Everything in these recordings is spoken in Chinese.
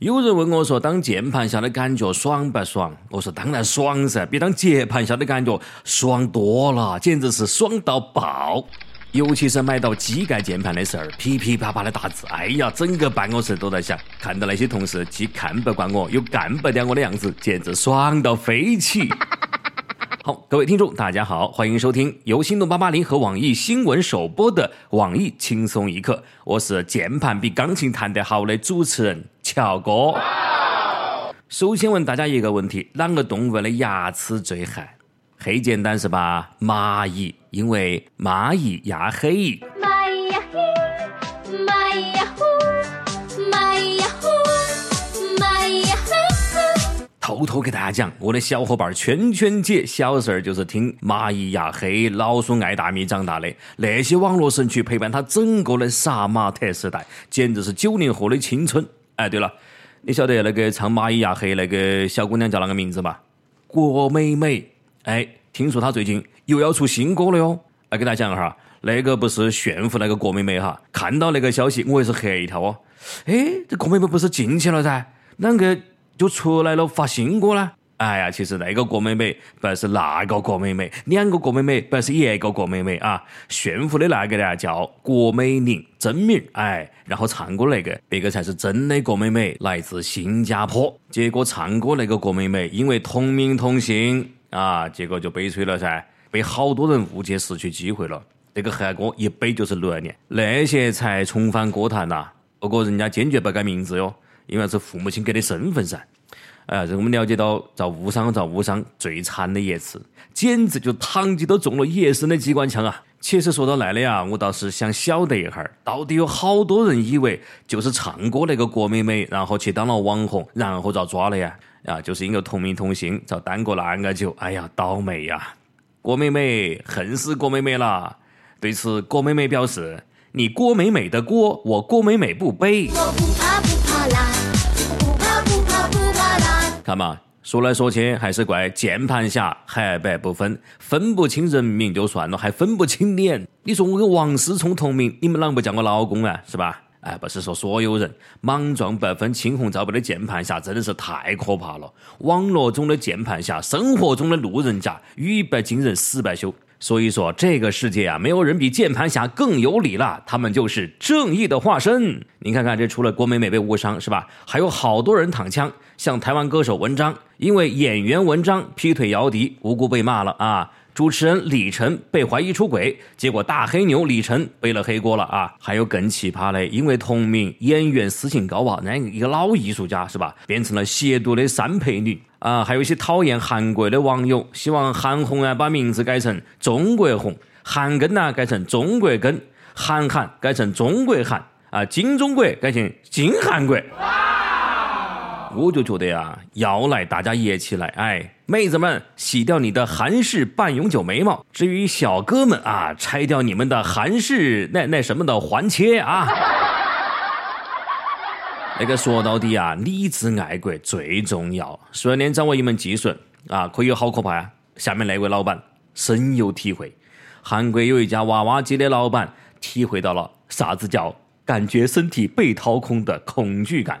有人问我说：“当键盘侠的感觉爽不爽？”我说：“当然爽噻，比当接盘侠的感觉爽多了，简直是爽到爆！尤其是买到机盖键盘的时候，噼噼啪啪的打字，哎呀，整个办公室都在响。看到那些同事既看不惯我，又干不掉我的样子，简直爽到飞起！”好，各位听众，大家好，欢迎收听由心动八八零和网易新闻首播的网易轻松一刻。我是键盘比钢琴弹得好的主持人乔哥。首先问大家一个问题：哪个动物的牙齿最黑？很简单是吧？蚂蚁，因为蚂蚁牙黑。偷偷给大家讲，我的小伙伴圈圈姐小时候就是听《蚂蚁牙黑》《老鼠爱大米》长大的，那些网络神曲陪伴她整个的杀马特时代，简直是九零后的青春。哎，对了，你晓得那个唱《蚂蚁牙黑》那个小姑娘叫哪个名字吧？郭美美。哎，听说她最近又要出新歌了哟。来给大家讲哈，那个不是炫富那个郭美美哈。看到那个消息，我也是吓一跳哦。哎，这郭美美不是进去了噻？啷个？就出来了发新歌了。哎呀，其实那个郭美美不是那个郭美美，两个郭美美不是一个郭美美啊。炫富的那个呢叫郭美玲，真名。哎，然后唱歌那个，别个才是真的郭美美，来自新加坡。结果唱歌那个郭美美因为同名同姓啊，结果就悲催了噻，被好多人误解，失去机会了。这个韩歌一背就是六年，那些才重返歌坛呐。不过人家坚决不改名字哟。因为是父母亲给的身份噻，哎，这我们了解到遭误伤遭误伤最惨的一次，简直就堂吉都中了一身的机关枪啊！其实说到那里啊，我倒是想晓得一下，到底有好多人以为就是唱歌那个郭美美，然后去当了网红，然后遭抓了呀？啊，就是因为同名同姓遭耽搁了那个久，哎呀，倒霉呀！郭美美恨死郭美美了。对此，郭美美表示：“你郭美美的锅，我郭美美不背。”看嘛，说来说去还是怪键盘侠黑白不分，分不清人名就算了，还分不清脸。你说我跟王思聪同名，你们啷不叫我老公啊？是吧？哎，不是说所有人莽撞不分青红皂白的键盘侠真的是太可怕了。网络中的键盘侠，生活中的路人甲，语不惊人死不休。所以说，这个世界啊，没有人比键盘侠更有理了。他们就是正义的化身。您看看，这除了郭美美被误伤是吧？还有好多人躺枪，像台湾歌手文章，因为演员文章劈腿姚笛，无辜被骂了啊。主持人李晨被怀疑出轨，结果大黑牛李晨背了黑锅了啊！还有更奇葩的，因为同名演员私情高啊，那一个老艺术家是吧，变成了邪毒的三陪女啊！还有一些讨厌韩国的网友，希望韩红啊把名字改成中国红，韩庚呢改成中国庚，韩寒改成中国韩啊，金中国改成金韩国。我就觉得呀，要来大家也起来，哎，妹子们洗掉你的韩式半永久眉毛，至于小哥们啊，拆掉你们的韩式那那什么的环切啊。那个说到底啊，理智爱国最重要。顺便掌握一门技术啊，可以有好可怕呀。下面那位老板深有体会，韩国有一家娃娃机的老板体会到了啥子叫感觉身体被掏空的恐惧感。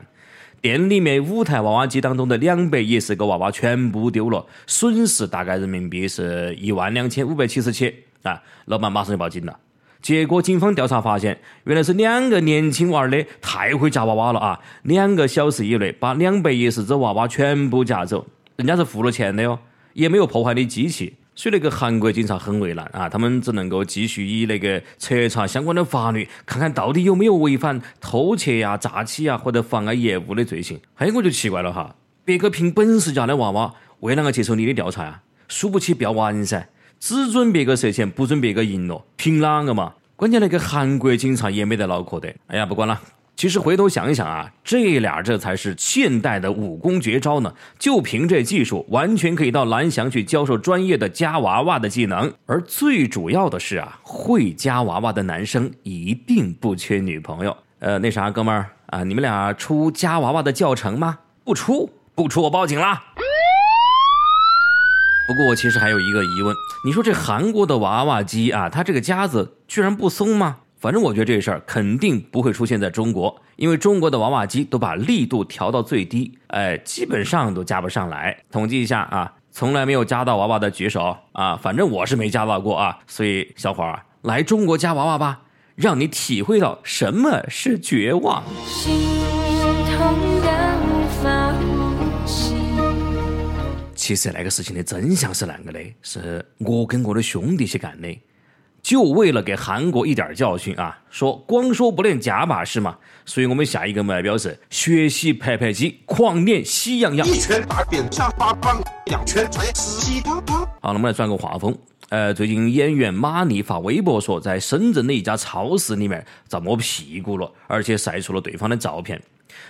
店里面五台娃娃机当中的两百一十个娃娃全部丢了，损失大概人民币是一万两千五百七十七啊！老板马上就报警了。结果警方调查发现，原来是两个年轻娃儿的太会夹娃娃了啊！两个小时以内把两百一十只娃娃全部夹走，人家是付了钱的哟，也没有破坏你机器。所以那个韩国警察很为难啊，他们只能够继续以那个彻查相关的法律，看看到底有没有违反偷窃呀、诈欺呀或者妨碍业务的罪行。嘿，我就奇怪了哈，别个凭本事家的娃娃，为啷个接受你的调查呀？输不起不要玩噻，只准别个涉钱，不准别个赢了，凭哪个嘛？关键那个韩国警察也没得脑壳的。哎呀，不管了。其实回头想一想啊，这俩这才是现代的武功绝招呢。就凭这技术，完全可以到蓝翔去教授专业的夹娃娃的技能。而最主要的是啊，会夹娃娃的男生一定不缺女朋友。呃，那啥，哥们儿啊，你们俩出夹娃娃的教程吗？不出，不出，我报警啦。不过我其实还有一个疑问，你说这韩国的娃娃机啊，它这个夹子居然不松吗？反正我觉得这事儿肯定不会出现在中国，因为中国的娃娃机都把力度调到最低，哎，基本上都加不上来。统计一下啊，从来没有加到娃娃的举手啊，反正我是没加到过啊。所以小伙儿来中国夹娃娃吧，让你体会到什么是绝望。心痛的无法呼吸。其实那个事情的真相是啷个的，是我跟我的兄弟去干的。就为了给韩国一点教训啊！说光说不练假把式嘛，所以我们下一个目标是学习拍拍机，狂练喜羊羊。一拳打扁下巴棒，两拳捶死西好，那我们来转个画风。呃，最近演员马丽发微博说，在深圳的一家超市里面遭摸屁股了，而且晒出了对方的照片。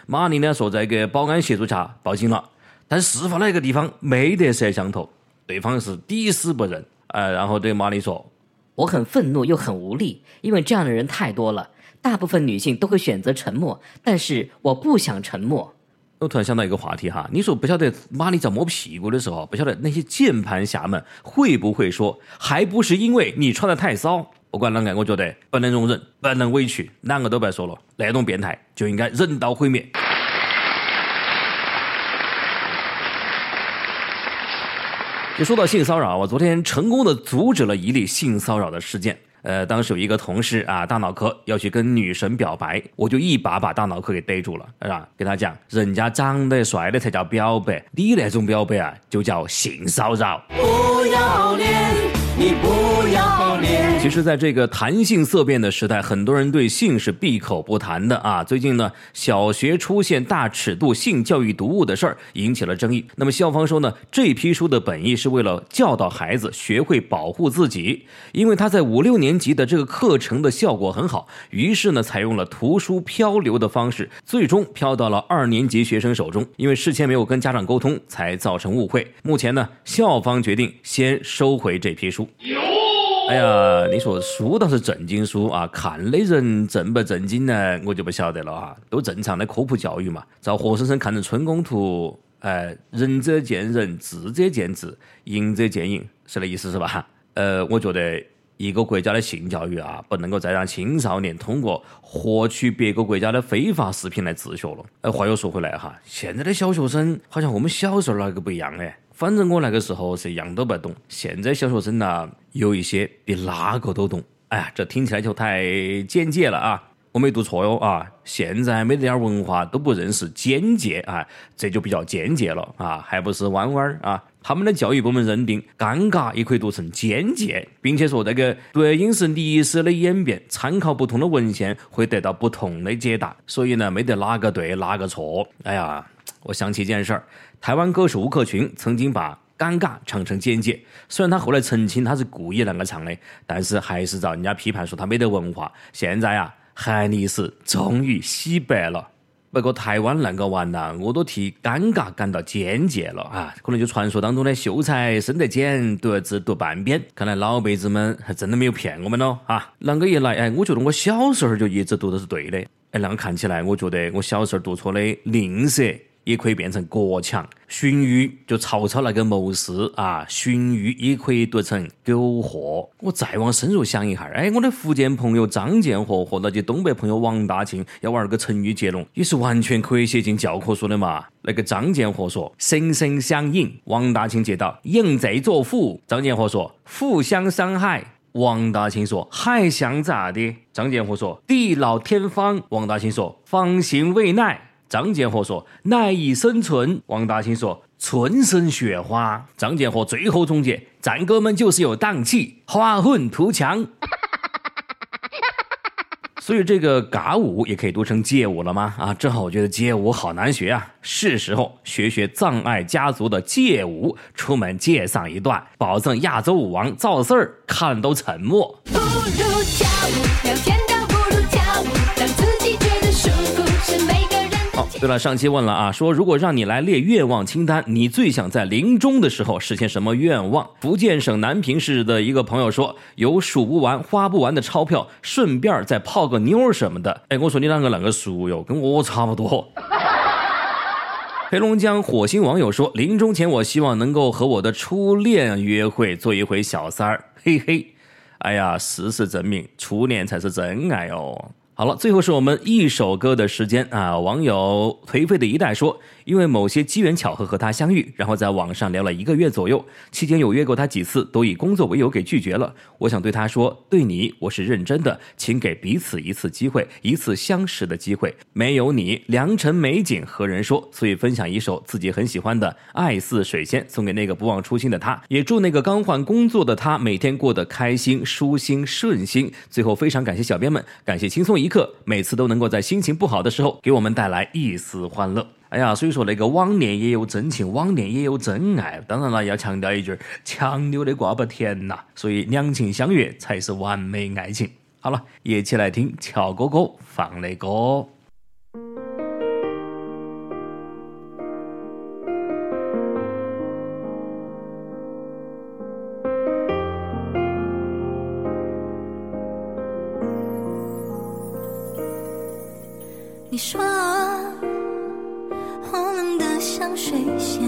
马丽呢说，在给保安协助下报警了，但事发那个地方没得摄像头，对方是抵死不认。呃，然后对马丽说。我很愤怒又很无力，因为这样的人太多了。大部分女性都会选择沉默，但是我不想沉默。我突然想到一个话题哈，你说不晓得马里在摸屁股的时候，不晓得那些键盘侠们会不会说，还不是因为你穿的太骚？不管啷个，我觉得不能容忍，不能委屈，两个都别说了，那种变态就应该人道毁灭。就说到性骚扰，我昨天成功的阻止了一例性骚扰的事件。呃，当时有一个同事啊，大脑壳要去跟女神表白，我就一把把大脑壳给逮住了，是吧？跟他讲，人家长得帅的才叫表白，你那种表白啊，就叫性骚扰。不要脸。你不要！其实，在这个谈性色变的时代，很多人对性是闭口不谈的啊。最近呢，小学出现大尺度性教育读物的事儿引起了争议。那么校方说呢，这批书的本意是为了教导孩子学会保护自己，因为他在五六年级的这个课程的效果很好，于是呢，采用了图书漂流的方式，最终飘到了二年级学生手中。因为事先没有跟家长沟通，才造成误会。目前呢，校方决定先收回这批书。哎呀，你说书倒是正经书啊，看的人正不正经呢？我就不晓得了哈。都正常的科普教育嘛，照活生生看成春宫图，哎，仁者见仁，智者见智，仁者见仁，是那意思是吧？呃，我觉得一个国家的性教育啊，不能够再让青少年通过获取别个国家的非法视频来自学了。呃，话又说回来哈，现在的小学生好像和我们小时候那个不一样哎。反正我那个时候是一样都不懂，现在小学生呢有一些比哪个都懂。哎呀，这听起来就太简洁了啊！我没读错哟啊！现在没得点文化都不认识简介啊，这就比较简洁了啊，还不是弯弯儿啊？他们的教育部门认定尴尬也可以读成简介，并且说这个对应是历史的演变，参考不同的文献会得到不同的解答，所以呢没得哪个对哪个错。哎呀，我想起一件事儿。台湾歌手吴克群曾经把“尴尬”唱成“简介”，虽然他后来澄清他是故意那个唱的，但是还是遭人家批判说他没得文化。现在啊，韩历史终于洗白了。不过台湾那个完了，我都替“尴尬”感到简介了啊！可能就传说当中的秀才生得简，读字读半边。看来老辈子们还真的没有骗我们喽啊！啷个一来，哎，我觉得我小时候就一直读的是对的。哎，啷个看起来，我觉得我小时候读错的吝啬。也可以变成国强，荀彧就曹操那个谋士啊，荀彧也可以读成苟活。我再往深入想一下，哎，我的福建朋友张建和和那些东北朋友王大庆要玩个成语接龙，也是完全可以写进教科书的嘛。那个张建和说心心相印，王大庆接到淫贼作父，张建和说互相伤害，王大庆说还想咋的？张建和说地老天荒，王大庆说方兴未奈。张建和说：“赖以生存。”王大兴说：“春生雪花。”张建和最后总结：“战哥们就是有档气，花混图强。” 所以这个嘎舞也可以读成借舞了吗？啊，正好我觉得街舞好难学啊，是时候学学藏爱家族的借舞，出门借上一段，保证亚洲舞王赵四儿看都沉默。不如跳舞，聊天个。对了，上期问了啊，说如果让你来列愿望清单，你最想在临终的时候实现什么愿望？福建省南平市的一个朋友说，有数不完、花不完的钞票，顺便再泡个妞什么的。哎，我说你啷个啷个熟哟，跟我差不多。黑龙江火星网友说，临终前我希望能够和我的初恋约会，做一回小三儿，嘿嘿。哎呀，事实证明，初恋才是真爱哦。好了，最后是我们一首歌的时间啊！网友颓废的一代说，因为某些机缘巧合和他相遇，然后在网上聊了一个月左右，期间有约过他几次，都以工作为由给拒绝了。我想对他说，对你我是认真的，请给彼此一次机会，一次相识的机会。没有你，良辰美景何人说？所以分享一首自己很喜欢的《爱似水仙》，送给那个不忘初心的他，也祝那个刚换工作的他每天过得开心、舒心、顺心。最后非常感谢小编们，感谢轻松一。一刻，每次都能够在心情不好的时候给我们带来一丝欢乐。哎呀，所以说那个网恋也有真情，网恋也有真爱。当然了，要强调一句，强扭的瓜不甜呐。所以两情相悦才是完美爱情。好了，一起来听乔哥哥放的歌。你说我冷得像水仙，